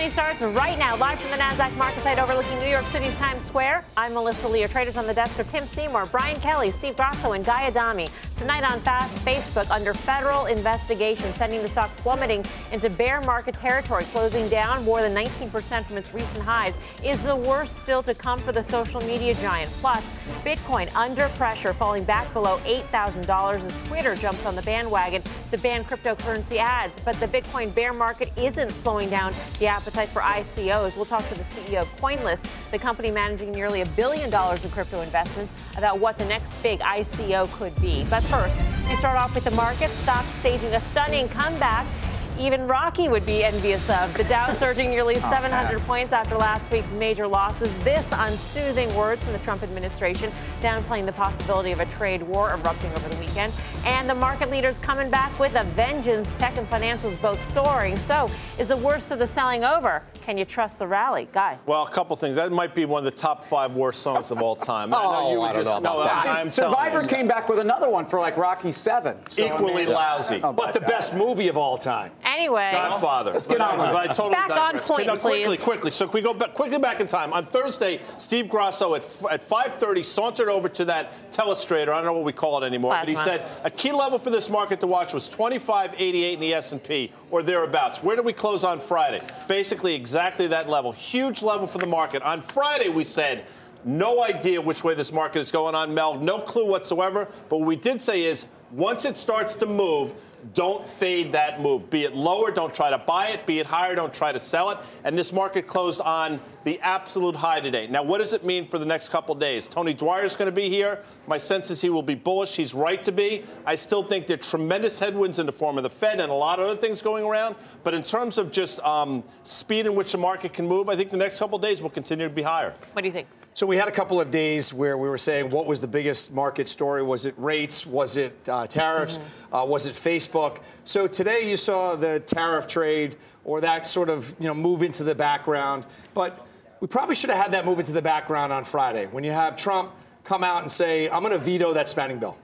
Money starts right now, live from the NASDAQ market site overlooking New York City's Times Square. I'm Melissa Lee. Traders on the desk are Tim Seymour, Brian Kelly, Steve Grasso, and Guy Adami. Tonight on Fast, Facebook under federal investigation, sending the stock plummeting into bear market territory, closing down more than 19% from its recent highs. Is the worst still to come for the social media giant? Plus, Bitcoin under pressure, falling back below $8,000 as Twitter jumps on the bandwagon to ban cryptocurrency ads. But the Bitcoin bear market isn't slowing down the appetite for ICOs. We'll talk to the CEO of Coinlist, the company managing nearly a billion dollars in crypto investments, about what the next big ICO could be. But first, we start off with the market. Stocks staging a stunning comeback even Rocky would be envious of. The Dow surging nearly 700 points after last week's major losses. This on soothing words from the Trump administration, downplaying the possibility of a trade war erupting over the weekend. And the market leaders coming back with a vengeance. Tech and financials both soaring. So, is the worst of the selling over? Can you trust the rally, guy? Well, a couple things. That might be one of the top five worst songs of all time. oh, I, know oh, you I don't just, know about no, that. I'm Survivor came back with another one for like Rocky Seven. So Equally I mean, lousy, oh, but the best movie of all time. Anyway, Godfather. Let's get on. I, I totally back digress. on point, no, quickly, please. quickly. So, can we go back, quickly back in time? On Thursday, Steve Grasso at, at 5:30 sauntered over to that telestrator. I don't know what we call it anymore, Plasma. but he said a key level for this market to watch was 25.88 in the S&P or thereabouts. Where did we close on Friday? Basically, exactly that level. Huge level for the market. On Friday, we said. No idea which way this market is going on, Mel. No clue whatsoever. But what we did say is once it starts to move, don't fade that move. Be it lower, don't try to buy it. Be it higher, don't try to sell it. And this market closed on the absolute high today. Now, what does it mean for the next couple days? Tony Dwyer is going to be here. My sense is he will be bullish. He's right to be. I still think there are tremendous headwinds in the form of the Fed and a lot of other things going around. But in terms of just um, speed in which the market can move, I think the next couple days will continue to be higher. What do you think? So we had a couple of days where we were saying what was the biggest market story? Was it rates? Was it uh, tariffs? Mm-hmm. Uh, was it Facebook? So today you saw the tariff trade or that sort of you know move into the background, but we probably should have had that move into the background on Friday when you have Trump come out and say I'm going to veto that spending bill.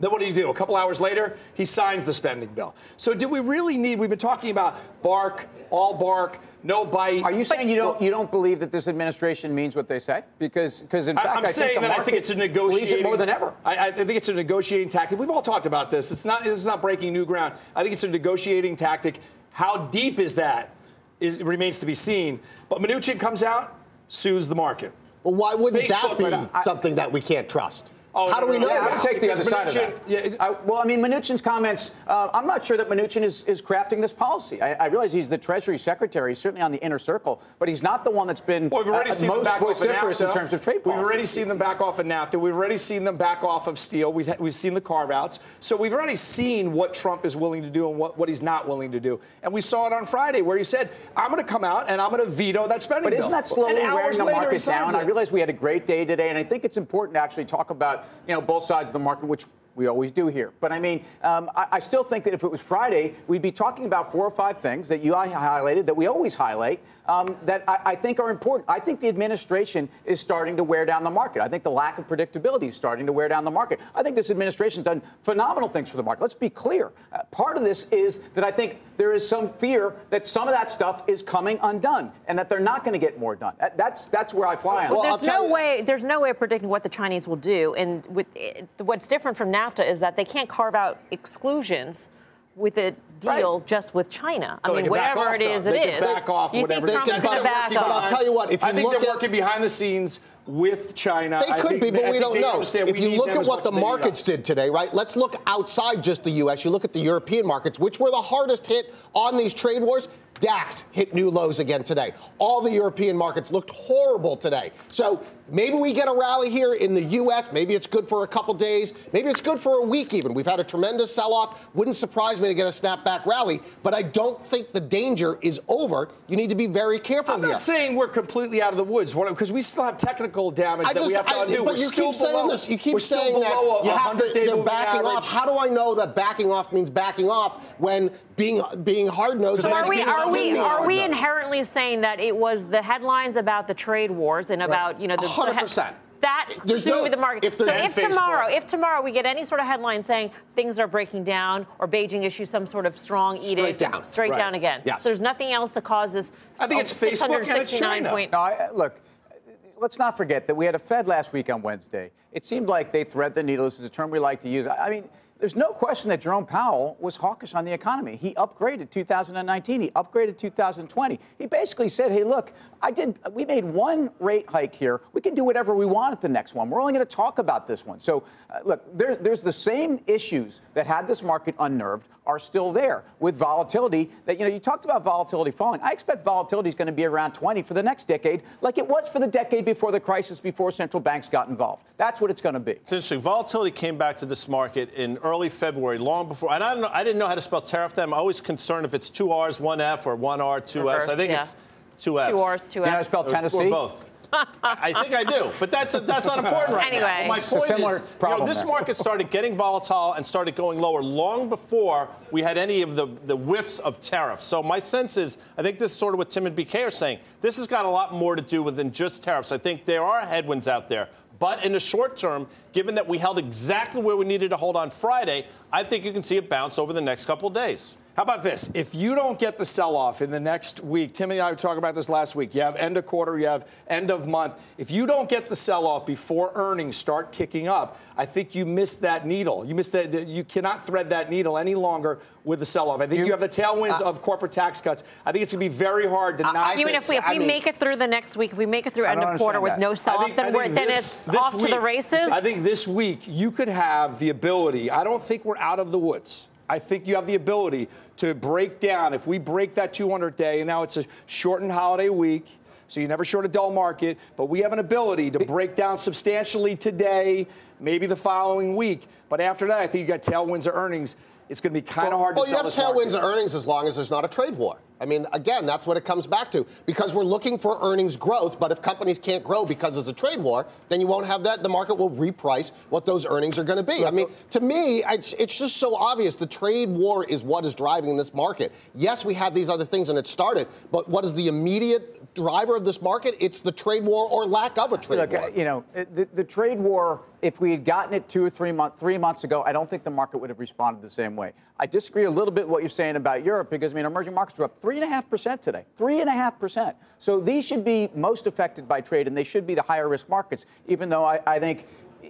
Then what did he do? A couple hours later, he signs the spending bill. So do we really need? We've been talking about bark, all bark no bite. Are you saying you don't you don't believe that this administration means what they say? Because because in fact, I'm I saying think that I think it's a negotiating it more than ever. I, I, think it's a negotiating tactic. We've all talked about this. It's not this is not breaking new ground. I think it's a negotiating tactic. How deep is that? Is, remains to be seen. But Mnuchin comes out, sues the market. Well, why wouldn't Facebook, that be something that we can't trust? Oh, How do we know? Yeah, that? I'll take the other side of that. Yeah, I, well, I mean, Mnuchin's comments, uh, I'm not sure that Mnuchin is, is crafting this policy. I, I, realize he's the Treasury Secretary, certainly on the inner circle, but he's not the one that's been well, we've already uh, seen most back vociferous off in terms of trade policy. We've already seen them back off of NAFTA. We've already seen them back off of steel. We've, we've seen the carve outs. So we've already seen what Trump is willing to do and what, what he's not willing to do. And we saw it on Friday where he said, I'm going to come out and I'm going to veto that spending but bill. isn't that slowly and wearing the later, market he down? signs I it. realize we had a great day today, and I think it's important to actually talk about, you know, both sides of the market, which we always do here. But I mean, um, I, I, still think that if it was Friday, we'd be talking about four or five things that you highlighted, that we always highlight, um, that I, I, think are important. I think the administration is starting to wear down the market. I think the lack of predictability is starting to wear down the market. I think this administration has done phenomenal things for the market. Let's be clear. Uh, part of this is that I think there is some fear that some of that stuff is coming undone and that they're not going to get more done. That, that's that's where I fly on. Well, Well, there's I'll no you- way. There's no way of predicting what the Chinese will do. And with what's different from NAFTA is that they can't carve out exclusions with a deal just with China. I No, they mean, can back whatever off, it is, though. it They is. back off you whatever. think They Trump's can going to back- back but? I'll tell you what, if I you think look they're at- working behind the scenes with China. They could think- be, but I we don't know. If we you look at what the as they need markets did today, right? Let's look outside just the U.S. You look at the European markets, which were the hardest hit on these trade wars. DAX hit new lows again today. All the European markets looked horrible today. So maybe we get a rally here in the U.S. Maybe it's good for a couple days. Maybe it's good for a week even. We've had a tremendous sell off. Wouldn't surprise me to get a snapback rally, but I don't think the danger is over. You need to be very careful here. I'm not saying we're completely out of the woods because we still have technical damage I that just, we have to I, undo. but We're you keep saying below- this. You keep saying that you have to. 100-day They're backing average. off. How do I know that backing off means backing off when being being hard nosed? So are we are we are we inherently saying that it was the headlines about the trade wars and about you know the the he- 100%. that There's no- with the market. if so if tomorrow, if tomorrow we get any sort of headline saying things are breaking down or Beijing issues some sort of strong edict, Straight down. straight Right. down again. Yes. So there's nothing else that causes. This I think it's Facebook and it's 669 China. point. No, I, uh, look, let's not forget that we had a Fed last week on Wednesday. It seemed like they thread the needle. This is a term we like to use. I I mean, there's no question that Jerome Powell was hawkish on the economy. He upgraded 2019. He upgraded 2020. He basically said, "Hey, look, I did. We made one rate hike here. We can do whatever we want at the next one. We're only going to talk about this one." So, uh, look, there, there's the same issues that had this market unnerved are still there with volatility. That you know, you talked about volatility falling. I expect volatility is going to be around 20 for the next decade, like it was for the decade before the crisis, before central banks got involved. That's what it's going to be. It's interesting. Volatility came back to this market in early February, long before. And I don't know. I didn't know how to spell tariff. Then I'm always concerned if it's two R's, one F, or one R, two F's. I think yeah. it's two F's. Two R's, two You know how to spell Tennessee? Or both. I think I do, but that's that's not important right now. Anyway. But my It's a point similar is, you know, problem this there. market started getting volatile and started going lower long before we had any of the, the whiffs of tariffs. So my sense is, I think this is sort of what Tim and BK are saying. This has got a lot more to do with than just tariffs. I think there are headwinds out there. But in the short term, given that we held exactly where we needed to hold on Friday, I think you can see a bounce over the next couple days. How about this? If you don't get the sell off in the next week, Timmy and I were talking about this last week. You have end of quarter, you have end of month. If you don't get the sell off before earnings start kicking up, I think you missed that needle. You missed that. You cannot thread that needle any longer with the sell off. I think you, have the tailwinds of corporate tax cuts. I think it's going to be very hard to not. Even think if we if. I we mean- make it through the next week, if we make it through end of quarter with understand no sell off, then, we're, then this- it's this off to the races. I think this week you could have the ability. I don't think we're out of the woods. I think you have the ability to break down. If we break that 200 day, and now it's a shortened holiday week, so you never short a dull market, but we have an ability to break down substantially today, maybe the following week. But after that, I think you got tailwinds of earnings. It's going to be kind of hard well, to sell Well, you have tailwinds of earnings as long as there's not a trade war. I mean, again, that's what it comes back to because we're looking for earnings growth. But if companies can't grow because there's a trade war, then you won't have that. The market will reprice what those earnings are going to be. I mean, to me, it's, it's just so obvious. The trade war is what is driving this market. Yes, we had these other things and it started, but what is the immediate driver of this market? It's the trade war or lack of a trade Look, war. you know, the, the trade war, if we had gotten it two or three, month, three months ago, I don't think the market would have responded the same way. I disagree a little bit with what you're saying about Europe because, I mean, emerging markets were up 3.5% today. 3.5%. So these should be most affected by trade and they should be the higher risk markets, even though I, I think.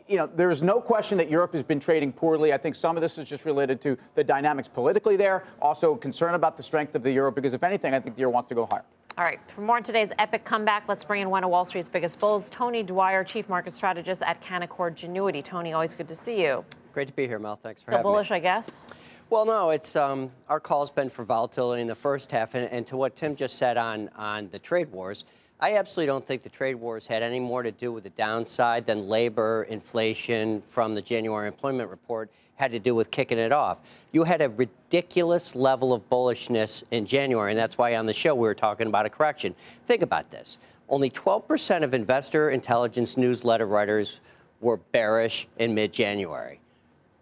You know, there's no question that Europe has been trading poorly. I think some of this is just related to the dynamics politically there. Also, concern about the strength of the euro, because if anything, I think the euro wants to go higher. All right, for more on today's epic comeback, let's bring in one of Wall Street's biggest bulls, Tony Dwyer, Chief Market Strategist at Canaccord Genuity. Tony, always good to see you. Great to be here, Mel. Thanks for So having bullish, me. I guess. Well, no, it's um, our call's been for volatility in the first half, and, and to what Tim just said on on the trade wars. I absolutely don't think the trade wars had any more to do with the downside than labor inflation from the January employment report had to do with kicking it off. You had a ridiculous level of bullishness in January, and that's why on the show we were talking about a correction. Think about this. Only 12% of investor intelligence newsletter writers were bearish in mid January.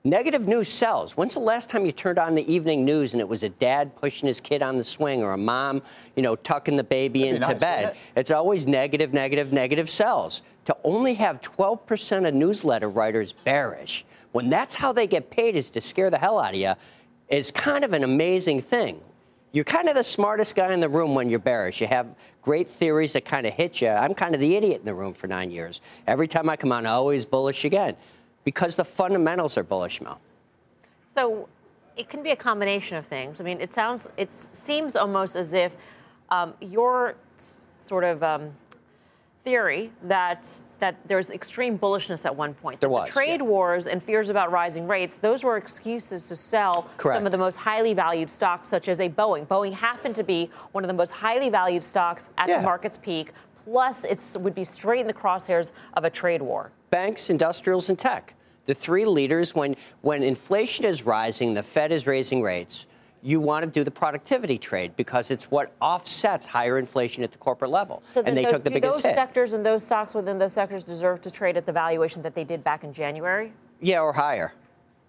Negative news sells. When's the last time you turned on the evening news and it was a dad pushing his kid on the swing or a mom, you know, tucking the baby That'd into nice, bed? It's always negative, negative, negative sells. To only have 12% of newsletter writers bearish, when that's how they get paid is to scare the hell out of you, is kind of an amazing thing. You're kind of the smartest guy in the room when you're bearish. You have great theories that kind of hit you. I'm kind of the idiot in the room for nine years. Every time I come on, I'm always bullish again because the fundamentals are bullish, Mel. So it can be a combination of things. I mean, it sounds, it seems almost as if um, your sort of um, theory that that there's extreme bullishness at one point. There was, The trade yeah. wars and fears about rising rates, those were excuses to sell Correct. some of the most highly valued stocks, such as a Boeing. Boeing happened to be one of the most highly valued stocks at Yeah. the market's peak. Plus, it would be straight in the crosshairs of a trade war. banks, industrials, and tech. The three leaders, when, when inflation is rising, the Fed is raising rates, you want to do the productivity trade because it's what offsets higher inflation at the corporate level. So and they tho- took the do biggest those hit. sectors and those stocks within those sectors deserve to trade at the valuation that they did back in January? Yeah, or higher.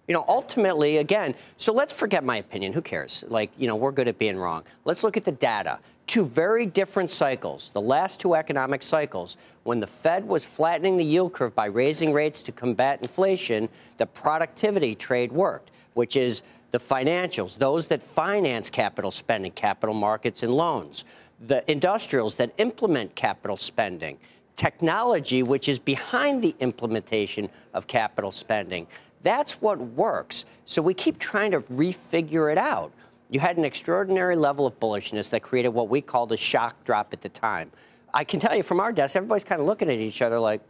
You know, ultimately, again, so let's forget my opinion. Who cares? Like, you know, we're good at being wrong. Let's look at the data. Two very different cycles, the last two economic cycles, when the Fed was flattening the yield curve by raising rates to combat inflation, the productivity trade worked, which is the financials, those that finance capital spending, capital markets, and loans, the industrials that implement capital spending, technology, which is behind the implementation of capital spending. That's what works. So we keep trying to refigure it out. You had an extraordinary level of bullishness that created what we called a shock drop at the time. I can tell you from our desk, everybody's kind of looking at each other like,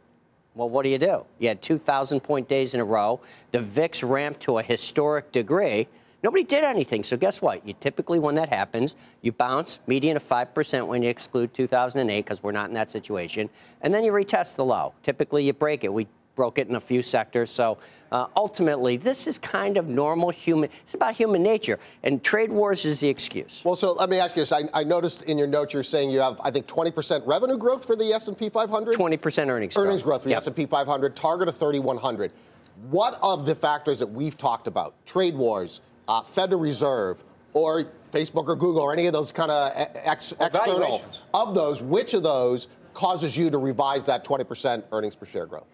well, what do you do? You had 2,000 point days in a row. The VIX ramped to a historic degree. Nobody did anything. So guess what? You typically, when that happens, you bounce median of 5% when you exclude 2008 because we're not in that situation. And then you retest the low. Typically, you break it. We broke it in a few sectors. So uh, ultimately, this is kind of normal human. It's about human nature. And trade wars is the excuse. Well, so let me ask you this. I, I noticed in your notes you're saying you have, I think, 20% revenue growth for the S&P 500. 20% earnings Earnings growth for the Yep. S&P 500, target of 3,100. What of the factors that we've talked about, trade wars, uh, Federal Reserve, or Facebook or Google, or any of those kind of ex- external, of those, which of those causes you to revise that 20% earnings per share growth?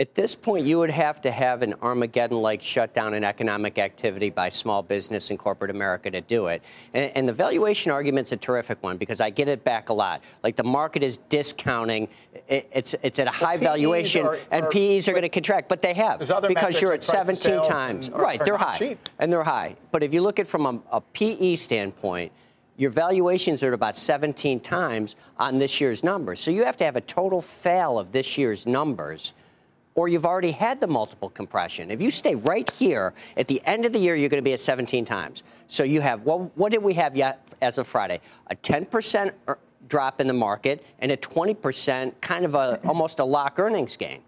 At this point, you would have to have an Armageddon like shutdown in economic activity by small business and corporate America to do it. And, and the valuation argument's a terrific one because I get it back a lot. Like the market is discounting, it, it's, it's at a high PEs valuation, are- and are- PEs are going to contract, but they have. because you're at 17 times. right, they're high. cheap. And they're high. But if you look at it from a, a PE standpoint, your valuations are at about 17 times on this year's numbers. So you have to have a total fail of this year's numbers or you've already had the multiple compression. If you stay right here at the end of the year, you're going to be at 17 times. So you have what? What did we have yet as of Friday? A 10% er- drop in the market and a 20% kind of a almost a lock earnings gain.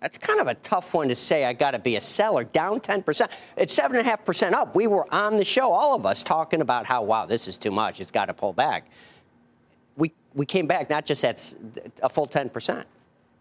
That's kind of a tough one to say. I got to be a seller. Down 10%. It's seven and a half percent up. We were on the show, all of us, talking about how wow, this is too much. It's got to pull back. We we came back not just at a full 10%.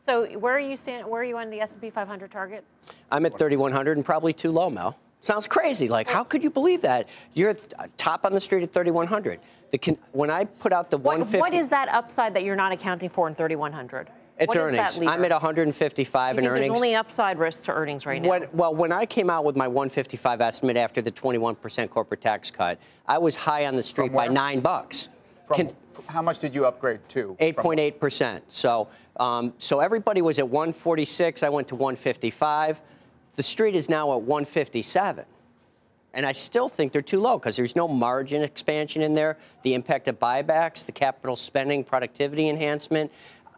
So where are you stand? Where are you on the S&P 500 target? I'm at 3,100 and probably too low, Mel. Sounds crazy. Like, how could you believe that? You're uh, top on the street at 3,100. The con- when I put out the What, 150, what is that upside that you're not accounting for in 3100? it's What is earnings. that? I'm at 155 You in think earnings. There's only upside risk to earnings right now. When, well, when I came out with my 155 estimate after the 21% corporate tax cut, I was high on the street by nine bucks. From, Con- how much did you upgrade to? 8.8 percent. So, um, so everybody was at 146. I went to 155. The street is now at 157. And I still think they're too low because there's no margin expansion in there. The impact of buybacks, the capital spending, productivity enhancement.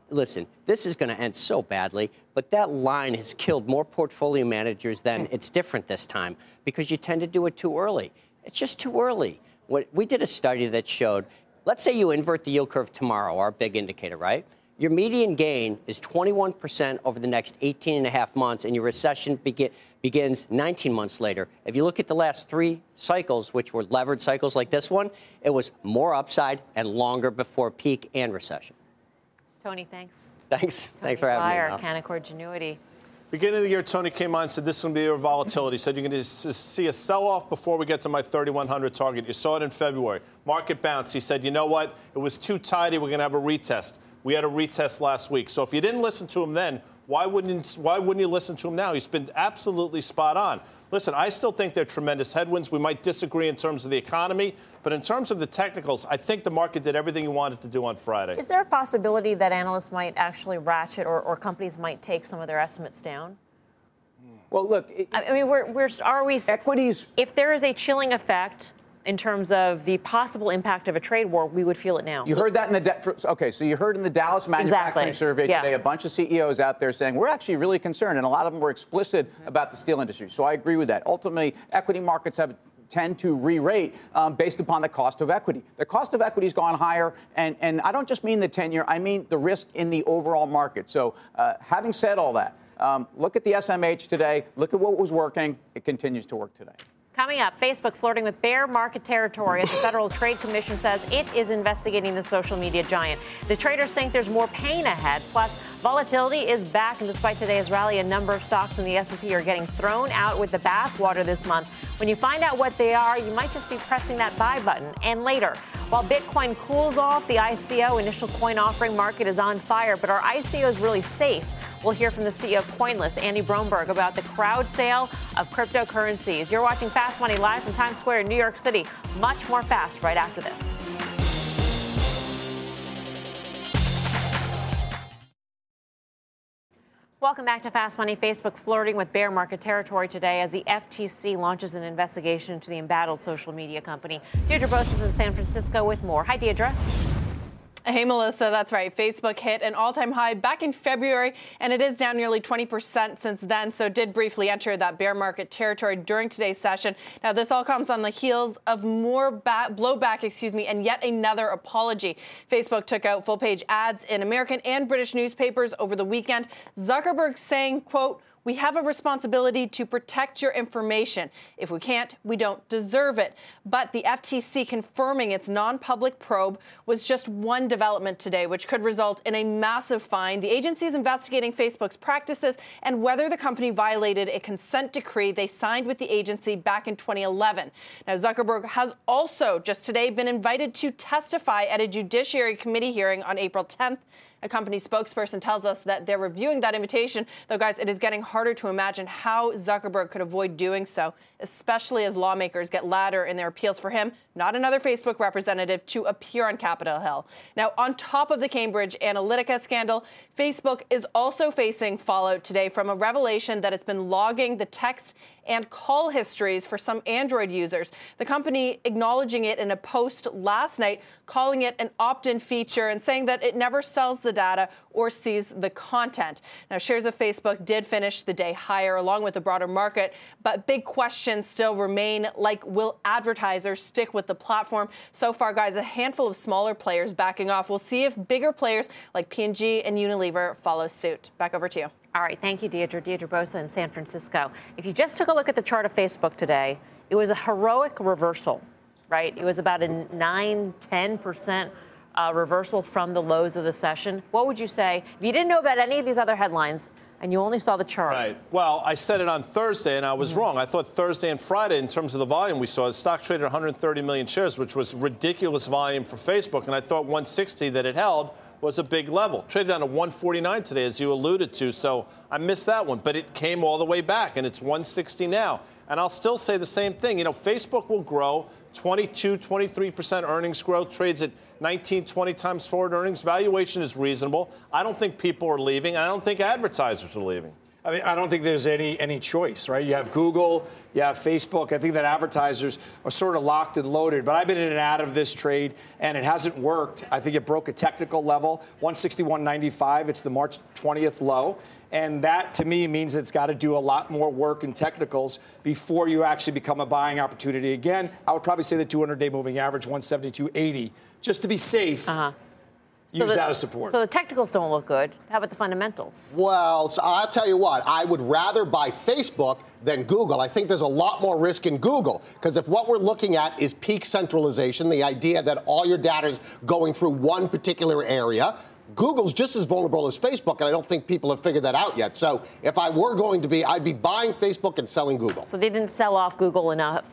Listen, this is going to end so badly, but that line has killed more portfolio managers than it's different this time because you tend to do it too early. It's just too early. What, we did a study that showed, let's say you invert the yield curve tomorrow, our big indicator, right? Your median gain is 21% over the next 18 and a half months, and your recession begi- begins 19 months later. If you look at the last three cycles, which were levered cycles like this one, it was more upside and longer before peak and recession. Tony, thanks. Thanks. Tony Thanks for having Fire, me. Mel. Canaccord Genuity. Beginning of the year, Tony came on and said this is going to be your volatility. Said you're going to see a sell-off before we get to my 3,100 target. You saw it in February. Market bounce. He said, you know what? It was too tidy. We're going to have a retest. We had a retest last week. So if you didn't listen to him then, why wouldn't why wouldn't you listen to him now? He's been absolutely spot on. Listen, I still think there are tremendous headwinds. We might disagree in terms of the economy, but in terms of the technicals, I think the market did everything he wanted to do on Friday. Is there a possibility that analysts might actually ratchet or, or companies might take some of their estimates down? Well, look, it- I I mean, we're, we're are we equities. if there is a chilling effect in terms of the possible impact of a trade war, we would feel it now. You heard that in the okay. So you heard in the Dallas manufacturing Exactly. survey Yeah. today, a bunch of CEOs out there saying we're actually really concerned, and a lot of them were explicit about the steel industry. So I agree with that. Ultimately, equity markets have tend to re-rate um, based upon the cost of equity. The cost of equity has gone higher, and, and I don't just mean the 10-year, I mean the risk in the overall market. So uh, having said all that, um, look at the SMH today. Look at what was working. It continues to work today. Coming up, Facebook flirting with bear market territory as the Federal Trade Commission says it is investigating the social media giant. The traders think there's more pain ahead. Plus, volatility is back, and despite today's rally, a number of stocks in the S&P are getting thrown out with the bathwater this month. When you find out what they are, you might just be pressing that buy button. And later, while Bitcoin cools off, the ICO initial coin offering market is on fire. But are ICOs really safe? We'll hear from the CEO of CoinList, Andy Bromberg, about the crowd sale of cryptocurrencies. You're watching Fast Money live from Times Square in New York City. Much more fast right after this. Welcome back to Fast Money. Facebook flirting with bear market territory today as the FTC launches an investigation into the embattled social media company. Deirdre Bosa is in San Francisco with more. Hi, Deirdre. Hey, Melissa, that's right. Facebook hit an all time high back in February, and it is down nearly 20% since then. So, did briefly enter that bear market territory during today's session. Now, this all comes on the heels of more ba- blowback, excuse me, and yet another apology. Facebook took out full page ads in American and British newspapers over the weekend. Zuckerberg saying, quote, we have a responsibility to protect your information. If we can't, we don't deserve it. But the FTC confirming its non public probe was just one development today, which could result in a massive fine. The agency is investigating Facebook's practices and whether the company violated a consent decree they signed with the agency back in 2011. Now, Zuckerberg has also just today been invited to testify at a Judiciary Committee hearing on April 10th. A company spokesperson tells us that they're reviewing that invitation, though, guys, it is getting harder to imagine how Zuckerberg could avoid doing so, especially as lawmakers get louder in their appeals for him, not another Facebook representative, to appear on Capitol Hill. Now, on top of the Cambridge Analytica scandal, Facebook is also facing fallout today from a revelation that it's been logging the text and call histories for some Android users. The company acknowledging it in a post last night, calling it an opt in feature and saying that it never sells the data or sees the content. Now, shares of Facebook did finish the day higher along with the broader market, but big still remain like will advertisers stick with the platform? So far, guys, a handful of smaller players backing off. We'll see if bigger players like P&G and Unilever follow suit. Back over to you. All right, thank you, Deirdre. Deirdre Bosa in San Francisco. If you just took a look at the chart of Facebook today, it was a heroic reversal, right? It was about a 9, 10% uh, reversal from the lows of the session. What would you say if you didn't know about any of these other headlines and you only saw the chart? Right. Well, I said it on Thursday, and I was mm-hmm. wrong. I thought Thursday and Friday, in terms of the volume we saw, the stock traded 130 million shares, which was ridiculous volume for Facebook. And I thought 160 that it held was a big level. Traded down to 149 today, as you alluded to. So I missed that one, but it came all the way back, and it's 160 now. And I'll still say the same thing. You know, Facebook will grow 22, 23% earnings growth, trades at 19, 20 times forward earnings. Valuation is reasonable. I don't think people are leaving. I don't think advertisers are leaving. I mean, I don't think there's any any choice, right? You have Google, you have Facebook. I think that advertisers are sort of locked and loaded. But I've been in and out of this trade, and it hasn't worked. I think it broke a technical level, 161.95. It's the March 20th low. And that to me means it's got to do a lot more work in technicals before you actually become a buying opportunity. Again, I would probably say the 200 day moving average, 172.80, just to be safe. Uh-huh. Use the, that as support. So the technicals don't look good. How about the fundamentals? Well, so I'll tell you what, I would rather buy Facebook than Google. I think there's a lot more risk in Google because if what we're looking at is peak centralization, the idea that all your data is going through one particular area, Google's just as vulnerable as Facebook, and I don't think people have figured that out yet. So if I were going to be, I'd be buying Facebook and selling Google. So they didn't sell off Google enough.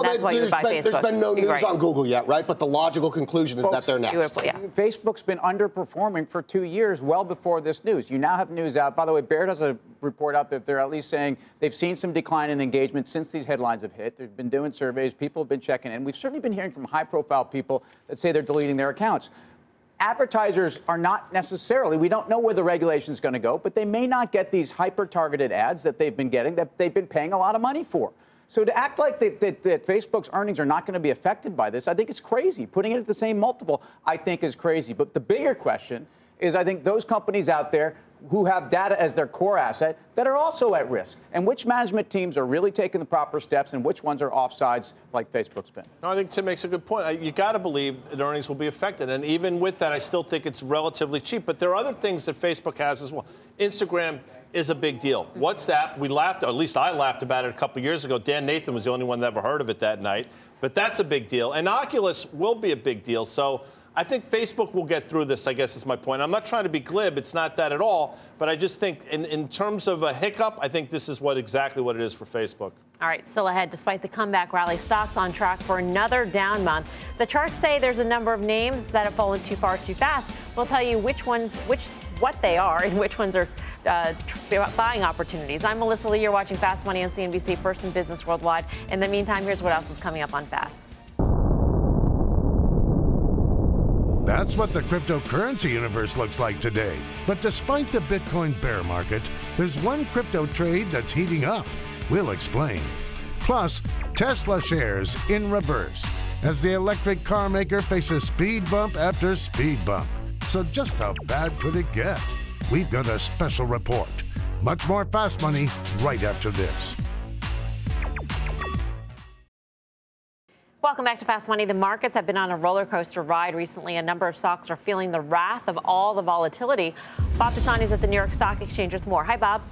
And that's why you would there's buy been, Facebook. there's been no news Right. on Google yet, right? But the logical conclusion is that they're You next. would- yeah. Facebook's been underperforming for two years, well before this news. You now have news out. By the way, Baird has a report out that they're at least saying they've seen some decline in engagement since these headlines have hit. They've been doing surveys, people have been checking in. We've certainly been hearing from high profile people that say they're deleting their accounts. Advertisers are not necessarily, we don't know where the regulation is going to go, but they may not get these hyper targeted ads that they've been getting that they've been paying a lot of money for. So to act like that, that, that Facebook's earnings are not going to be affected by this, I think it's crazy. Putting it at the same multiple, I think, is crazy. But the bigger question is I think those companies out there who have data as their core asset that are also at risk, and which management teams are really taking the proper steps, and which ones are offsides, like Facebook's been. No, I think Tim makes a good point. You got to believe that earnings will be affected, and even with that, I still think it's relatively cheap. But there are other things that Facebook has as well. Instagram is a big deal. WhatsApp, we laughed, or at least I laughed about it a couple years ago. Dan Nathan was the only one that ever heard of it that night. But that's a big deal. And Oculus will be a big deal. So I think Facebook will get through this, I guess is my point. I'm not trying to be glib, it's not that at all. But I just think, in, in terms of a hiccup, I think this is what exactly what it is for Facebook. All right, still ahead. Despite the comeback rally, stocks on track for another down month. The charts say there's a number of names that have fallen too far too fast. We'll tell you which ones, which what they are, and which ones are uh, buying opportunities. I'm Melissa Lee. You're watching Fast Money on CNBC, First in Business Worldwide. In the meantime, here's what else is coming up on Fast. That's what the cryptocurrency universe looks like today. But despite the Bitcoin bear market, there's one crypto trade that's heating up. We'll explain. Plus, Tesla shares in reverse as the electric car maker faces speed bump after speed bump. So, just how bad could it get? We've got a special report. Much more fast money right after this. Welcome back to Fast Money. The markets have been on a roller coaster ride recently. A number of stocks are feeling the wrath of all the volatility. Bob Pisani is at the New York Stock Exchange with more. Hi, Bob.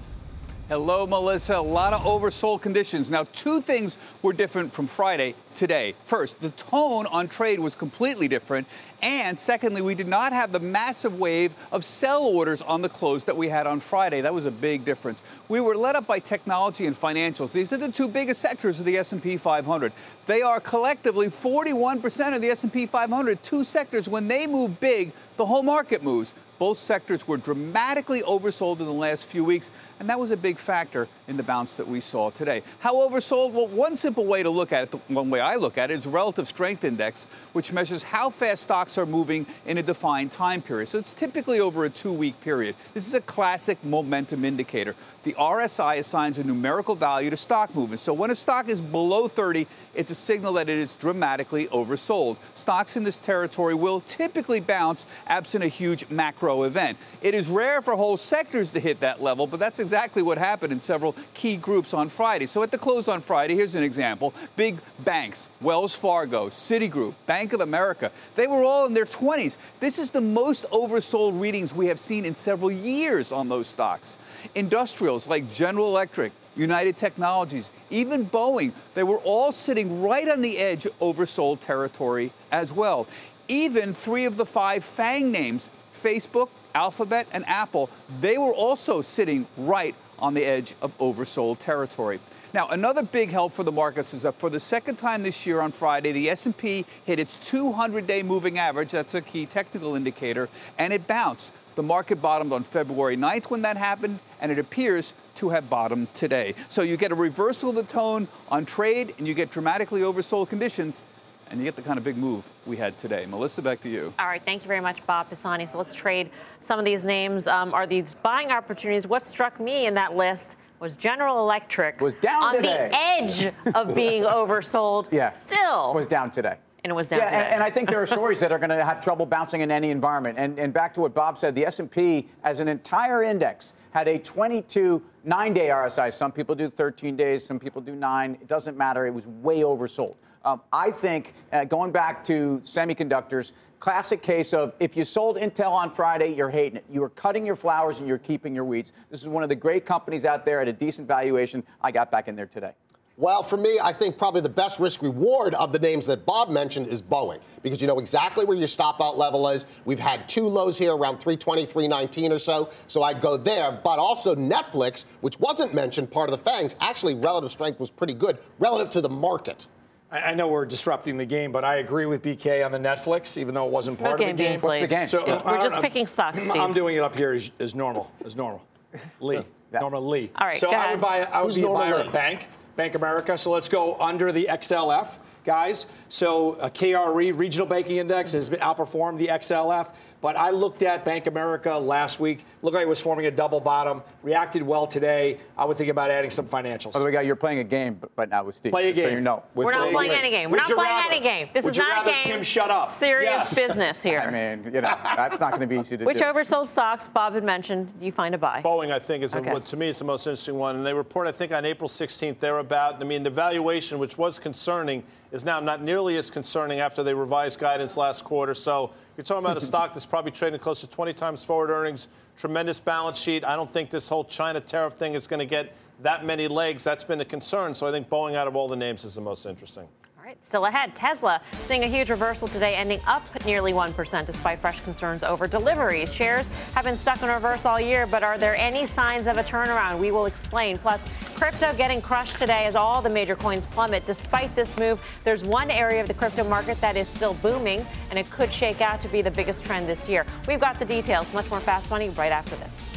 Hello, Melissa. A lot of oversold conditions. Now, two things were different from Friday today. First, the tone on trade was completely different. And secondly, we did not have the massive wave of sell orders on the close that we had on Friday. That was a big difference. We were led up by technology and financials. These are the two biggest sectors of the S&P 500. They are collectively 41% of the S&P 500. Two sectors when they move big, the whole market moves. Both sectors were dramatically oversold in the last few weeks, and that was a big factor in the bounce that we saw today. How oversold? Well, one simple way to look at it, the one way I look at it, is relative strength index, which measures how fast stocks are moving in a defined time period. So it's typically over a two week period. This is a classic momentum indicator. The RSI assigns a numerical value to stock movement. So when a stock is below 30, it's a signal that it is dramatically oversold. Stocks in this territory will typically bounce absent a huge macro event. It is rare for whole sectors to hit that level, but that's exactly what happened in several key groups on Friday. So at the close on Friday, here's an example. Big banks, Wells Fargo, Citigroup, Bank of America, they were all in their 20s. This is the most oversold readings we have seen in several years on those stocks. Industrials like General Electric, United Technologies, even Boeing, they were all sitting right on the edge oversold territory as well. Even three of the five FANG names, Facebook, Alphabet, and Apple, they were also sitting right on the edge of oversold territory. Now, another big help for the markets is that for the second time this year on Friday, the S&P hit its 200-day moving average. That's a key technical indicator, and it bounced. The market bottomed on February 9th when that happened, and it appears to have bottomed today. So you get a reversal of the tone on trade, and you get dramatically oversold conditions, and you get the kind of big move we had today. Melissa, back to you. All right, thank you very much, Bob Pisani. So let's trade some of these names. Um, are these buying opportunities? What struck me in that list was General Electric was down on today. the edge of being oversold. Yeah, still was down today. And it was down yeah, today. And, and I think there are stories that are going to have trouble bouncing in any environment. And, and back to what Bob said, the S&P as an entire index had a 22 nine-day RSI. Some people do 13 days, some people do nine. It doesn't matter. It was way oversold. Um, I think uh, going back to semiconductors, classic case of if you sold Intel on Friday, you're hating it. You are cutting your flowers and you're keeping your weeds. This is one of the great companies out there at a decent valuation. I got back in there today. Well, for me, I think probably the best risk reward of the names that Bob mentioned is Boeing because you know exactly where your stop out level is. We've had two lows here around 320, 319 or so, so I'd go there. But also Netflix, which wasn't mentioned, part of the FANGs, actually relative strength was pretty good relative to the market. I know we're disrupting the game, but I agree with BK on the Netflix, even though it wasn't It's part no of the game game. being played. What's the game? So Yeah, we're uh, just I'm- picking stocks, Steve. I'm doing it up here as, as normal, as normal. Lee, normal Lee. All right, So go I ahead. would buy. I would Who's be a buyer Lee? Bank, Bank America. So let's go under the XLF. guys. So uh, a KRE, Regional Banking Index, has outperformed the XLF. But I looked at Bank America last week. Looked like it was forming a double bottom. Reacted well today. I would think about adding some financials. By the way, guy, you're playing a game but- right now with Steve. Play a game. So you know. We're not playing any game. We're Would not playing rather- any game. This is not a game. Tim shut up? Serious Yes. business here. I mean, you know, that's not going to be easy to Which do. Which oversold stocks Bob had mentioned Do you find a buy? Boeing, I think, is Okay. the, to me it's the most interesting one. And they report, I think, on April 16th, they're about. I mean, the valuation, which was concerning, is now not nearly as concerning after they revised guidance last quarter. So you're talking about a stock that's probably trading close to 20 times forward earnings. Tremendous balance sheet. I don't think this whole China tariff thing is going to get that many legs. That's been a concern. So I think Boeing, out of all the names, is the most interesting. Right, still ahead. Tesla seeing a huge reversal today, ending up nearly 1% despite fresh concerns over deliveries. Shares have been stuck in reverse all year, but are there any signs of a turnaround? We will explain. Plus, crypto getting crushed today as all the major coins plummet. Despite this move, there's one area of the crypto market that is still booming, and it could shake out to be the biggest trend this year. We've got the details. Much more fast money right after this.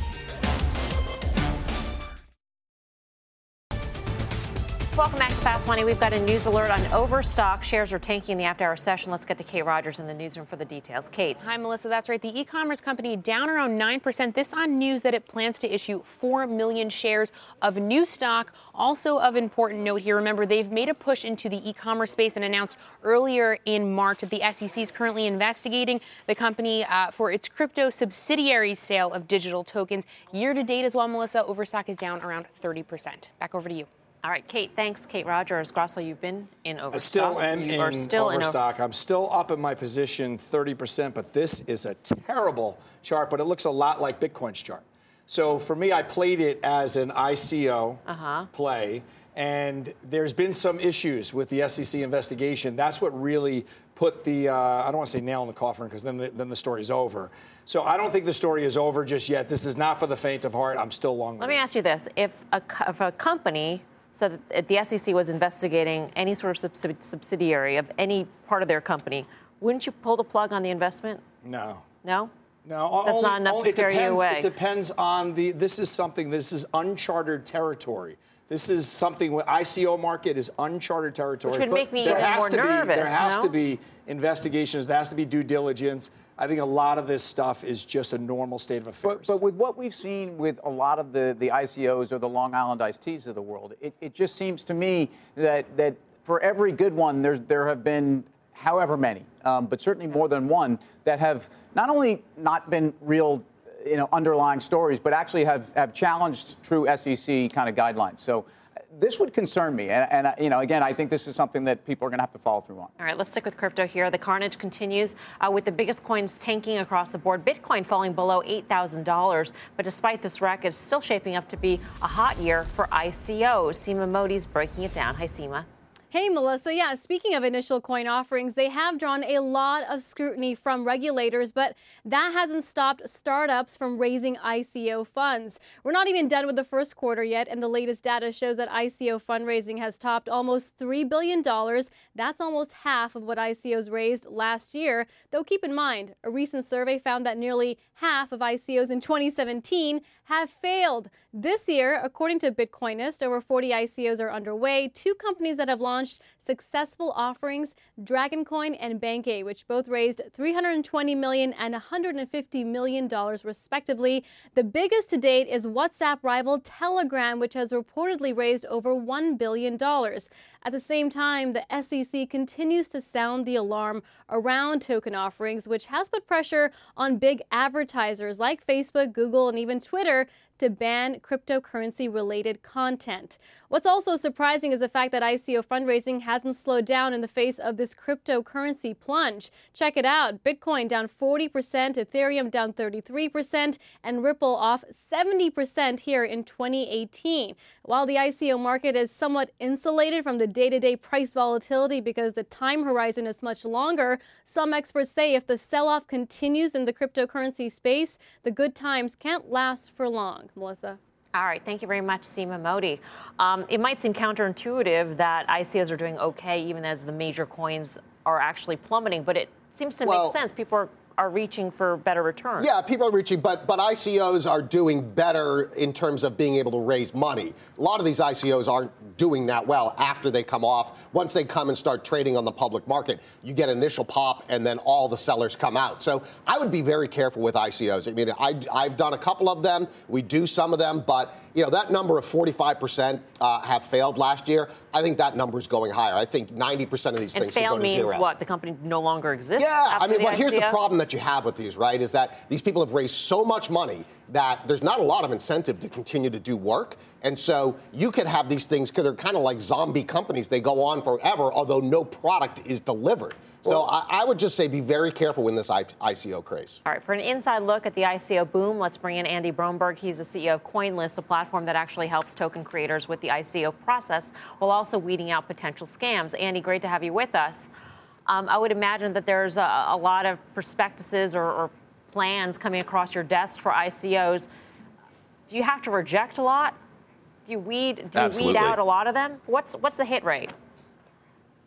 Welcome back to Fast Money. We've got a news alert on Overstock. Shares are tanking in the after hour session. Let's get to Kate Rogers in the newsroom for the details. Kate. Hi, Melissa. That's right. The e commerce company down around 9%. This on news that it plans to issue 4 million shares of new stock. Also, of important note here, remember, they've made a push into the e commerce space and announced earlier in March that the SEC is currently investigating the company uh, for its crypto subsidiary sale of digital tokens. Year to date as well, Melissa, Overstock is down around 30%. Back over to you. All right, Kate, thanks. Kate Rogers. Grasso, you've been in I Overstock. still am you in still overstock. I'm still up in my position 30%, but this is a terrible chart, but it looks a lot like Bitcoin's chart. So for me, I played it as an ICO Uh-huh. play, and there's been some issues with the SEC investigation. That's what really put the, uh, I don't want to say nail in the coffin because then the, then the story's over. So I don't think the story is over just yet. This is not for the faint of heart. I'm still long. Let me ask you this: If a, if a company said that the SEC was investigating any sort of subsidi- subsidiary of any part of their company, wouldn't you pull the plug on the investment? No. No. No, That's only- not enough only- to it scare you depends- away. It depends on the. This is something. This is uncharted territory. This is something. where ICO market is uncharted territory. Which would make me even has more to be, There has no? to be investigations. There has to be due diligence. I think a lot of this stuff is just a normal state of affairs. But, but with what we've seen with a lot of the, the ICOs or the Long Island iced teas of the world, it, it just seems to me that, that for every good one, there's, there have been however many, um, but certainly more than one, that have not only not been real you know, underlying stories, but actually have, have challenged true SEC kind of guidelines. So this would concern me. And, and you know, again, I think this is something that people are going to have to follow through on. All right, let's stick with crypto here. The carnage continues uh, with the biggest coins tanking across the board. Bitcoin falling below $8,000. But despite this wreck, it's still shaping up to be a hot year for ICOs. Seema Modi's breaking it down. Hi, Seema. Hey, Melissa. Yeah, speaking of initial coin offerings, they have drawn a lot of scrutiny from regulators, but that hasn't stopped startups from raising ICO funds. We're not even done with the first quarter yet, and the latest data shows that ICO fundraising has topped almost $3 billion. That's almost half of what ICOs raised last year. Though keep in mind, a recent survey found that nearly half of ICOs in 2017 have failed. This year, according to Bitcoinist, over 40 ICOs are underway. Two companies that have launched successful offerings, DragonCoin and Bankay, which both raised 320 million and 150 million dollars respectively. The biggest to date is WhatsApp rival Telegram, which has reportedly raised over 1 billion dollars. At the same time, the SEC continues to sound the alarm around token offerings, which has put pressure on big advertisers like Facebook, Google, and even Twitter to ban cryptocurrency related content. What's also surprising is the fact that ICO fundraising hasn't slowed down in the face of this cryptocurrency plunge. Check it out Bitcoin down 40%, Ethereum down 33%, and Ripple off 70% here in 2018. While the ICO market is somewhat insulated from the day to day price volatility because the time horizon is much longer, some experts say if the sell off continues in the cryptocurrency space, the good times can't last for long. Melissa. All right, thank you very much, Seema Modi. Um, it might seem counterintuitive that ICOs are doing okay even as the major coins are actually plummeting, but it seems to Well- make sense. People are are reaching for better returns. Yeah, people are reaching, but but ICOs are doing better in terms of being able to raise money. A lot of these ICOs aren't doing that well after they come off. Once they come and start trading on the public market, you get initial pop, and then all the sellers come out. So I would be very careful with ICOs. I mean, I, I've done a couple of them. We do some of them, but you know that number of 45% uh, have failed last year. I think that number is going higher. I think 90% of these and things fail can go to means zero. what? The company no longer exists. Yeah, I mean, well, here's the problem that you have with these, right? Is that these people have raised so much money that there's not a lot of incentive to continue to do work. And so you could have these things because they're kind of like zombie companies. They go on forever, although no product is delivered. So I, I would just say be very careful in this I- ICO craze. All right, for an inside look at the ICO boom, let's bring in Andy Bromberg. He's the CEO of CoinList, a platform that actually helps token creators with the ICO process while also weeding out potential scams. Andy, great to have you with us. Um, I would imagine that there's a, a lot of prospectuses or, or plans coming across your desk for ICOs. Do you have to reject a lot? Do you weed? Do you weed out a lot of them? What's what's the hit rate?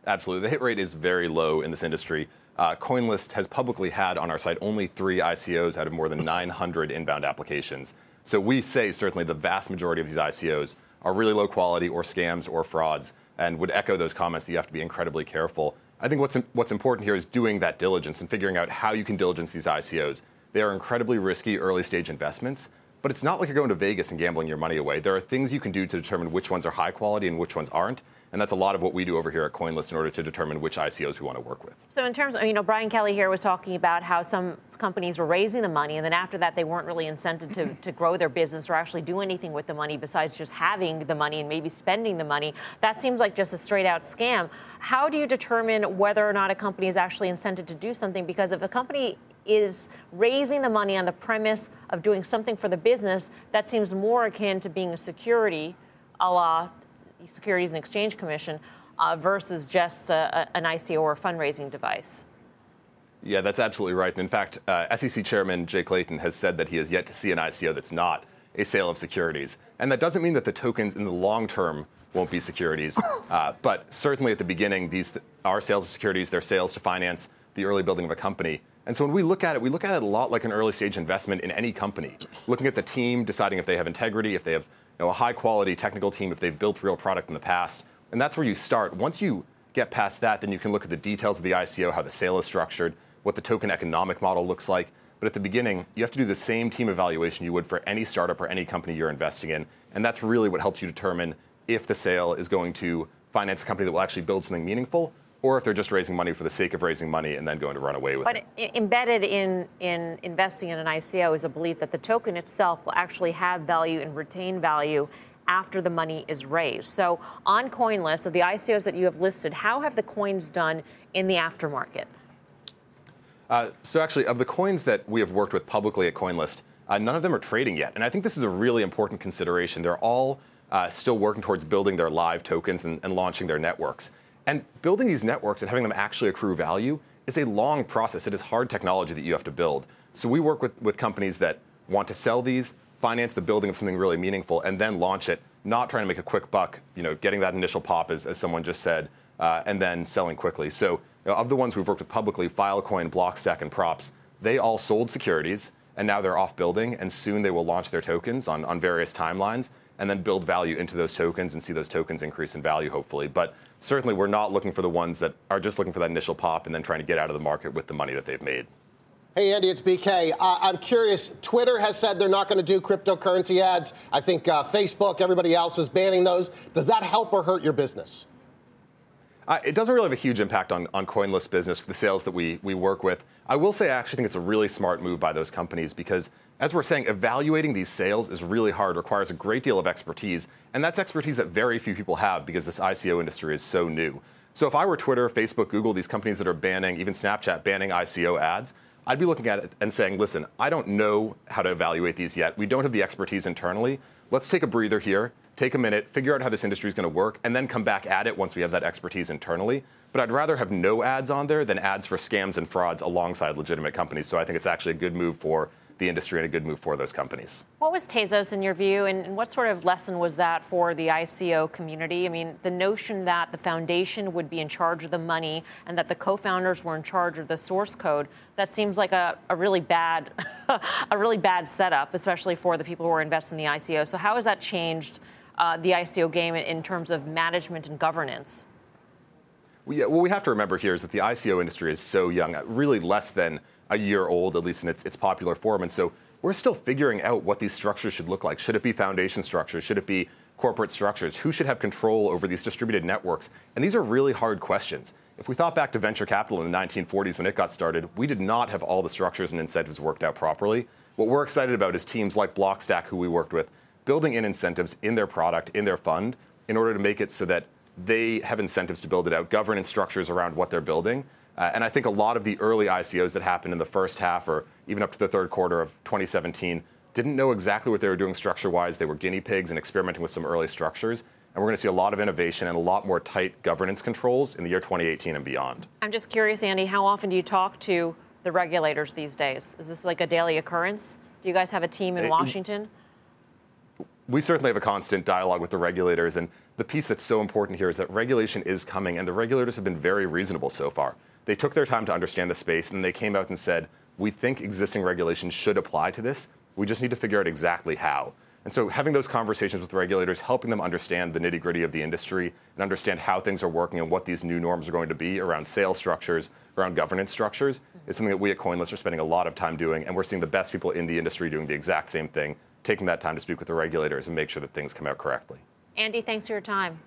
Absolutely. The hit rate is very low in this industry. Uh, CoinList has publicly had on our site only three ICOs out of more than 900 inbound applications. So we say certainly the vast majority of these ICOs are really low quality or scams or frauds and would echo those comments that you have to be incredibly careful. I think what's, what's important here is doing that diligence and figuring out how you can diligence these ICOs. They are incredibly risky early stage investments, but it's not like you're going to Vegas and gambling your money away. There are things you can do to determine which ones are high quality and which ones aren't. And that's a lot of what we do over here at CoinList in order to determine which ICOs we want to work with. So, in terms of, you know, Brian Kelly here was talking about how some companies were raising the money, and then after that, they weren't really incented to, to grow their business or actually do anything with the money besides just having the money and maybe spending the money. That seems like just a straight out scam. How do you determine whether or not a company is actually incented to do something? Because if a company is raising the money on the premise of doing something for the business, that seems more akin to being a security, a la Securities and Exchange Commission, uh, versus just a, a, an ICO or a fundraising device. Yeah, that's absolutely right. And in fact, uh, SEC Chairman Jay Clayton has said that he has yet to see an ICO that's not a sale of securities. And that doesn't mean that the tokens in the long term won't be securities. Uh, but certainly at the beginning, these th- are sales of securities, they're sales to finance the early building of a company. And so when we look at it, we look at it a lot like an early stage investment in any company, looking at the team, deciding if they have integrity, if they have you know, a high quality technical team, if they've built real product in the past. And that's where you start. Once you get past that, then you can look at the details of the ICO, how the sale is structured, what the token economic model looks like. But at the beginning, you have to do the same team evaluation you would for any startup or any company you're investing in. And that's really what helps you determine if the sale is going to finance a company that will actually build something meaningful or if they're just raising money for the sake of raising money and then going to run away with But it. But embedded in, in investing in an ICO is a belief that the token itself will actually have value and retain value after the money is raised. So on CoinList, of the ICOs that you have listed, how have the coins done in the aftermarket? Uh, so actually, of the coins that we have worked with publicly at CoinList, uh, none of them are trading yet. And I think this is a really important consideration. They're all uh, still working towards building their live tokens and, and launching their networks. And building these networks and having them actually accrue value is a long process. It is hard technology that you have to build. So we work with, with companies that want to sell these, finance the building of something really meaningful, and then launch it, not trying to make a quick buck, you know, getting that initial pop, as, as someone just said, uh, and then selling quickly. So you know, of the ones we've worked with publicly, Filecoin, Blockstack, and Props, they all sold securities, and now they're off building, and soon they will launch their tokens on, on various timelines and then build value into those tokens and see those tokens increase in value, hopefully. But certainly, we're not looking for the ones that are just looking for that initial pop and then trying to get out of the market with the money that they've made. Hey, Andy, it's BK. Uh, I'm curious. Twitter has said they're not going to do cryptocurrency ads. I think uh, Facebook, everybody else is banning those. Does that help or hurt your business? It doesn't really have a huge impact on, on CoinList business for the sales that we, we work with. I will say I actually think it's a really smart move by those companies because, as we're saying, evaluating these sales is really hard, requires a great deal of expertise, and that's expertise that very few people have because this ICO industry is so new. So if I were Twitter, Facebook, Google, these companies that are banning, even Snapchat banning ICO ads, I'd be looking at it and saying, listen, I don't know how to evaluate these yet. We don't have the expertise internally. Let's take a breather here, take a minute, figure out how this industry is going to work, and then come back at it once we have that expertise internally. But I'd rather have no ads on there than ads for scams and frauds alongside legitimate companies. So I think it's actually a good move for the industry and a good move for those companies. What was Tezos in your view, and what sort of lesson was that for the ICO community? I mean, the notion that the foundation would be in charge of the money and that the co-founders were in charge of the source code, that seems like a, a really bad, a really bad setup, especially for the people who are investing in the ICO. So how has that changed uh, the ICO game in terms of management and governance? Well, yeah, what we have to remember here is that the ICO industry is so young, really less than a year old, at least in its, its popular form. And so we're still figuring out what these structures should look like. Should it be foundation structures? Should it be corporate structures? Who should have control over these distributed networks? And these are really hard questions. If we thought back to venture capital in the 1940s when it got started, we did not have all the structures and incentives worked out properly. What we're excited about is teams like Blockstack, who we worked with, building in incentives in their product, in their fund, in order to make it so that they have incentives to build it out, governance structures around what they're building. Uh, and I think a lot of the early ICOs that happened in the first half or even up to the third quarter of 2017 didn't know exactly what they were doing structure wise. They were guinea pigs and experimenting with some early structures. And we're going to see a lot of innovation and a lot more tight governance controls in the year 2018 and beyond. I'm just curious, Andy, how often do you talk to the regulators these days? Is this like a daily occurrence? Do you guys have a team in Washington? we certainly have a constant dialogue with the regulators. And the piece that's so important here is that regulation is coming, and the regulators have been very reasonable so far. They took their time to understand the space, and they came out and said, We think existing regulations should apply to this. We just need to figure out exactly how. And so, having those conversations with regulators, helping them understand the nitty gritty of the industry and understand how things are working and what these new norms are going to be around sales structures, around governance structures, is something that we at CoinList are spending a lot of time doing. And we're seeing the best people in the industry doing the exact same thing taking that time to speak with the regulators and make sure that things come out correctly. Andy, thanks for your time.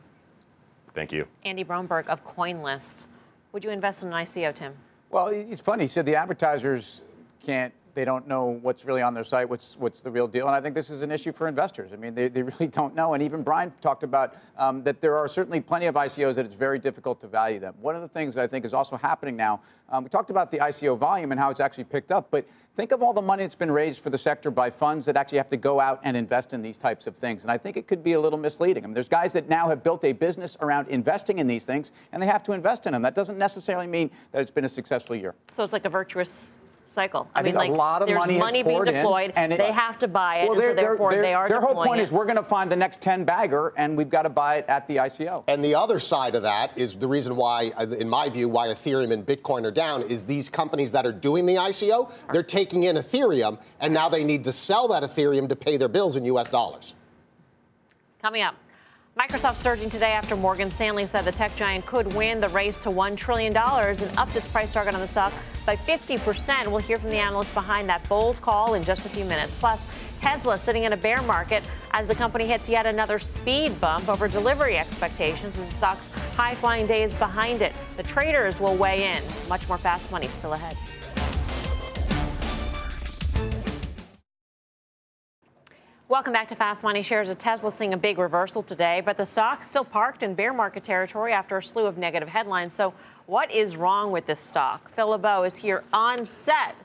Thank you. Andy Bromberg of CoinList. Would you invest in an ICO, Tim? Well, it's funny. Said the advertisers can't they don't know what's really on their site, what's what's the real deal. And I think this is an issue for investors. I mean, they, they really don't know. And even Brian talked about um, that there are certainly plenty of ICOs that it's very difficult to value them. One of the things that I think is also happening now, um, we talked about the ICO volume and how it's actually picked up, but think of all the money that's been raised for the sector by funds that actually have to go out and invest in these types of things. And I think it could be a little misleading. I mean, there's guys that now have built a business around investing in these things, and they have to invest in them. That doesn't necessarily mean that it's been a successful year. So it's like a virtuous cycle. I, I mean, like a lot of there's money, money being deployed, and it, they have to buy it, well, and so therefore they are. Their whole point it. is we're going to find the next 10 bagger, and we've got to buy it at the ICO. And the other side of that is the reason why, uh, in my view, why Ethereum and Bitcoin are down is these companies that are doing the ICO, they're taking in Ethereum, and now they need to sell that Ethereum to pay their bills in U.S. dollars. Coming up. Microsoft surging today after Morgan Stanley said the tech giant could win the race to $1 trillion and upped its price target on the stock by 50%. We'll hear from the analysts behind that bold call in just a few minutes. Plus, Tesla sitting in a bear market as the company hits yet another speed bump over delivery expectations and the stock's high flying days behind it. The traders will weigh in. Much more fast money still ahead. Welcome back to Fast Money. Shares of Tesla seeing a big reversal today, but the stock still parked in bear market territory after a slew of negative headlines. So, what is wrong with this stock? Phil LeBeau is here on set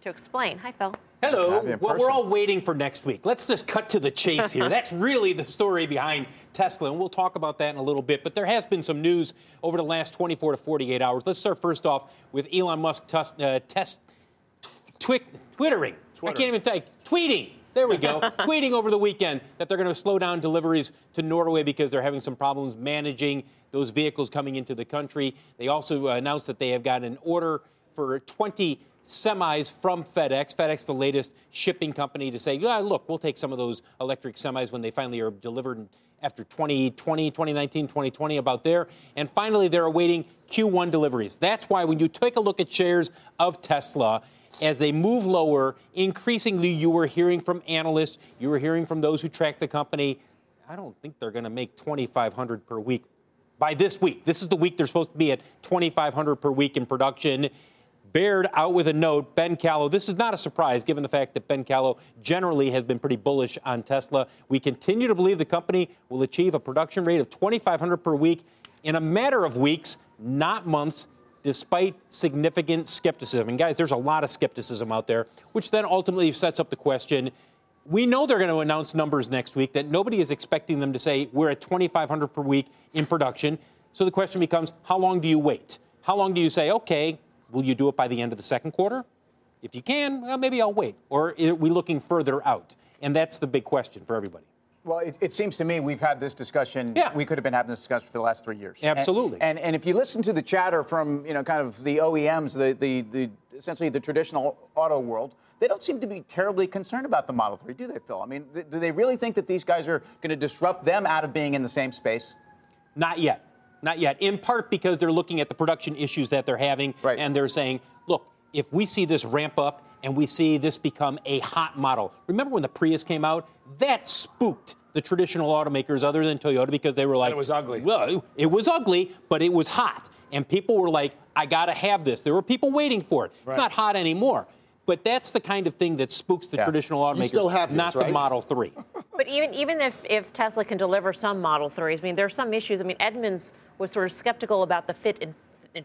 to explain. Hi, Phil. Hello. Well, we're all waiting for next week. Let's just cut to the chase here. That's really the story behind Tesla, and we'll talk about that in a little bit. But there has been some news over the last 24 to 48 hours. Let's start first off with Elon Musk test, uh, test twi- twittering. Twitter. I can't even type tweeting there we go. Tweeting over the weekend that they're going to slow down deliveries to Norway because they're having some problems managing those vehicles coming into the country. They also uh, announced that they have got an order for 20 semis from FedEx. FedEx, the latest shipping company, to say, yeah, look, we'll take some of those electric semis when they finally are delivered after 2020, 2019, 2020, about there. And finally, they're awaiting Q1 deliveries. That's why when you take a look at shares of Tesla, as they move lower, increasingly you were hearing from analysts, you were hearing from those who track the company. I don't think they're going to make 2,500 per week by this week. This is the week they're supposed to be at 2,500 per week in production. Baird out with a note. Ben Kallo, this is not a surprise given the fact that Ben Kallo generally has been pretty bullish on Tesla. We continue to believe the company will achieve a production rate of 2,500 per week in a matter of weeks, not months despite significant skepticism. And guys, there's a lot of skepticism out there, which then ultimately sets up the question. We know they're going to announce numbers next week that nobody is expecting them to say we're at 2,500 per week in production. So the question becomes, how long do you wait? How long do you say, okay, will you do it by the end of the second quarter? If you can, well, maybe I'll wait. Or are we looking further out? And that's the big question for everybody. Well, it, it, seems to me we've had this discussion. Yeah. We could have been having this discussion for the last three years. Absolutely. And, and, and if you listen to the chatter from you know kind of the OEMs, the, the, the essentially the traditional auto world, they don't seem to be terribly concerned about the Model 3, do they, Phil? I mean, th- do they really think that these guys are going to disrupt them out of being in the same space? Not yet. Not yet. In part because they're looking at the production issues that they're having, right. and they're saying, look, if we see this ramp up and we see this become a hot model. Remember when the Prius came out? That spooked the traditional automakers other than Toyota because they were like, and it was ugly. Well, it was ugly, but it was hot. And people were like, I got to have this. There were people waiting for it. Right. It's not hot anymore. But that's the kind of thing that spooks the yeah. traditional automakers, you still have not right? the Model 3. But even even if, if Tesla can deliver some Model 3s, I mean, there are some issues. I mean, Edmunds was sort of skeptical about the fit and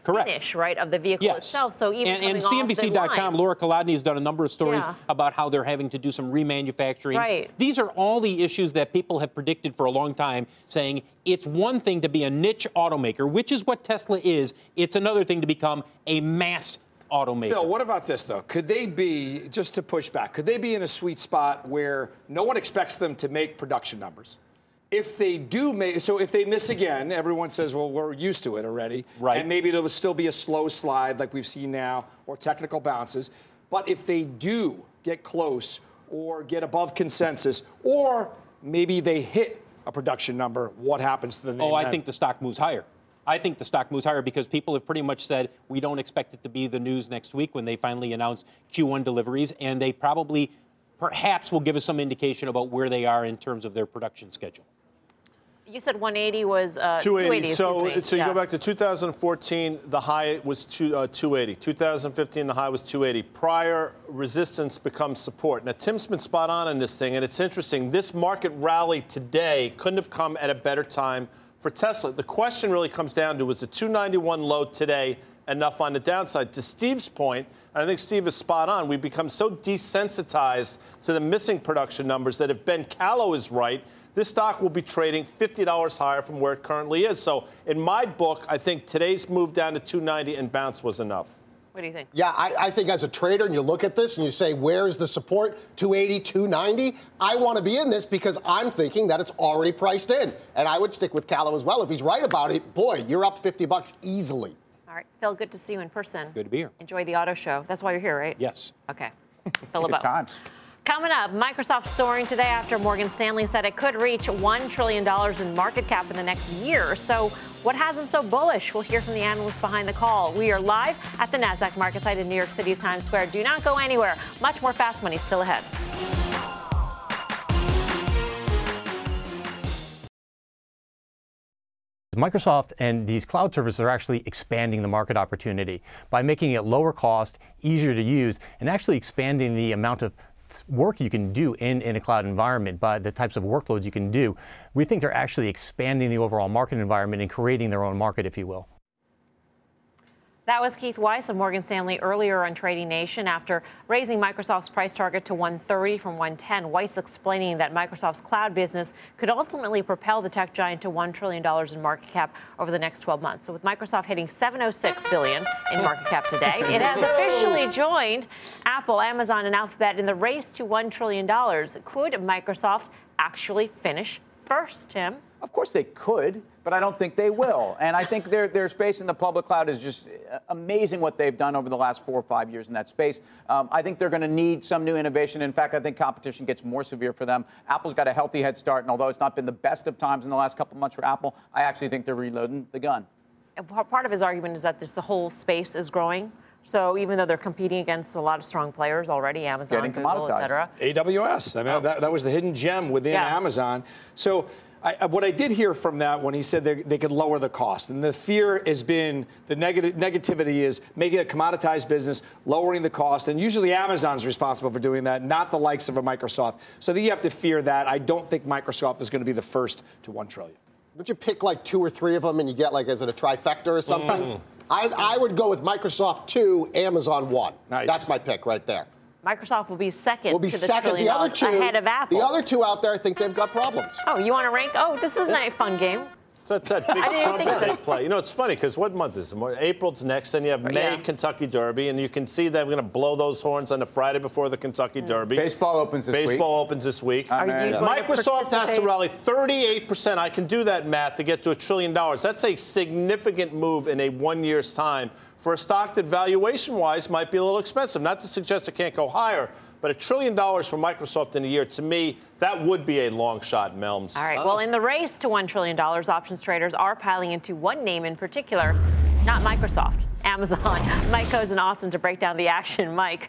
Correct. finish, right, of the vehicle yes. itself. So even and, and CNBC.com, Lora Kolodny has done a number of stories yeah. about how they're having to do some remanufacturing. Right. These are all the issues that people have predicted for a long time, saying it's one thing to be a niche automaker, which is what Tesla is. It's another thing to become a mass automaker. Phil, what about this though? Could they be just to push back? Could they be in a sweet spot where no one expects them to make production numbers? If they do make so if they miss again everyone says well we're used to it already right and maybe it'll still be a slow slide like we've seen now or technical bounces but if they do get close or get above consensus or maybe they hit a production number what happens to the name oh i then? think the stock moves higher I think the stock moves higher because people have pretty much said we don't expect it to be the news next week when they finally announce Q1 deliveries, and they probably, perhaps, will give us some indication about where they are in terms of their production schedule. You said 180 was uh, 280. 280 so, so you yeah. go back to 2014, the high was two, uh, 280. 2015, the high was 280. Prior resistance becomes support. Now, Tim's been spot on in this thing, and it's interesting. This market rally today couldn't have come at a better time for Tesla. The question really comes down to was the 291 low today enough on the downside? To Steve's point, and I think Steve is spot on, we've become so desensitized to the missing production numbers that if Ben Kallo is right, this stock will be trading $50 higher from where it currently is. So, in my book, I think today's move down to 290 and bounce was enough. What do you think? Yeah, I, I, think as a trader, and you look at this and you say, where's the support? 280, 290. I want to be in this because I'm thinking that it's already priced in. And I would stick with Kallo as well. If he's right about it, boy, you're up 50 bucks easily. All right, Phil, good to see you in person. Good to be here. Enjoy the auto show. That's why you're here, right? Yes. Okay. Phil Good times. Coming up, Microsoft soaring today after Morgan Stanley said it could reach $1 trillion in market cap in the next year. So, what has them so bullish? We'll hear from the analysts behind the call. We are live at the NASDAQ market site in New York City's Times Square. Do not go anywhere. Much more fast money still ahead. Microsoft and these cloud services are actually expanding the market opportunity by making it lower cost, easier to use, and actually expanding the amount of work you can do in, in a cloud environment, by the types of workloads you can do, we think they're actually expanding the overall market environment and creating their own market, if you will. That was Keith Weiss of Morgan Stanley earlier on Trading Nation after raising Microsoft's price target to 130 from 110. Weiss explaining that Microsoft's cloud business could ultimately propel the tech giant to $1 trillion in market cap over the next 12 months. So with Microsoft hitting 706 billion in market cap today, it has officially joined Apple, Amazon, and Alphabet in the race to $1 trillion. Could Microsoft actually finish first, Tim? Of course they could, but I don't think they will. And I think their, their space in the public cloud is just amazing what they've done over the last four or five years in that space. Um, I think they're going to need some new innovation. In fact, I think competition gets more severe for them. Apple's got a healthy head start, and although it's not been the best of times in the last couple months for Apple, I actually think they're reloading the gun. Part of his argument is that this, the whole space is growing. So even though they're competing against a lot of strong players already, Amazon, Google, et cetera. AWS. I mean, oh. that, that was the hidden gem within yeah. Amazon. So I, what I did hear from that when he said they, they, could lower the cost, and the fear has been the negative negativity is making a commoditized business, lowering the cost, and usually Amazon's responsible for doing that, not the likes of a Microsoft. So you have to fear that. I don't think Microsoft is going to be the first to one trillion. Would you pick like two or three of them, and you get like, is it a trifecta or something? Mm. I, I would go with Microsoft two, Amazon one. Nice. That's my pick right there. Microsoft will be second. Will be to the second. The other two ahead of Apple. The other two out there, I think they've got problems. Oh, you want to rank? Oh, this is a nice fun game. So it's that big I didn't think trumpet they play. You know, it's funny because what month is it? April's next, then you have May Yeah. Kentucky Derby, and you can see them going to blow those horns on the Friday before the Kentucky Derby. Baseball opens this week. Baseball opens this week. Are you going to Microsoft has to rally 38%. I can do that math to get to a trillion dollars. That's a significant move in a one year's time for a stock that valuation wise might be a little expensive. Not to suggest it can't go higher, but a trillion dollars for Microsoft in a year, to me, that would be a long shot, Melms. All right. Well, in the race to $1 trillion, options traders are piling into one name in particular, not Microsoft, Amazon. Mike goes in Austin to break down the action. Mike.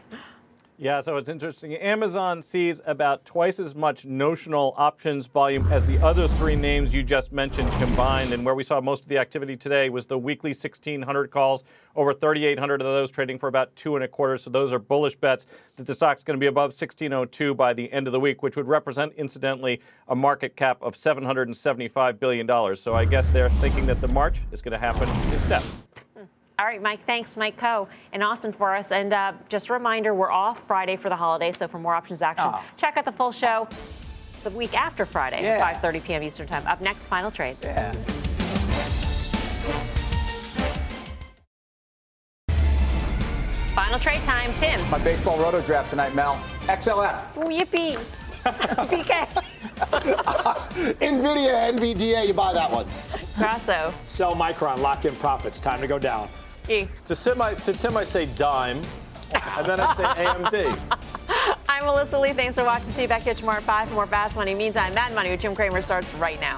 Yeah, so it's interesting. Amazon sees about twice as much notional options volume as the other three names you just mentioned combined. And where we saw most of the activity today was the weekly 1,600 calls, over 3,800 of those trading for about two and a quarter. So those are bullish bets that the stock's going to be above 1,602 by the end of the week, which would represent, incidentally, a market cap of $775 billion. So I guess they're thinking that the March is going to happen in steps. All right, Mike, thanks. Mike Khouw in Austin for us. And uh, just a reminder, we're off Friday for the holiday, so for more options action, Ah. check out the full show the week after Friday Yeah. at 5.30 p.m. Eastern Time. Up next, Final Trade. Yeah. Final trade time, Tim. My baseball roto draft tonight, Mel. XLF. Ooh, yippee. BK. Nvidia, NVDA, you buy that one. Grasso. Sell Micron, lock in profits. Time to go down. To, Tim, I, to Tim, I say dime, and then I say AMD. I'm Melissa Lee. Thanks for watching. See you back here tomorrow at 5 for more Fast Money. Meantime, Mad Money with Jim Cramer starts right now.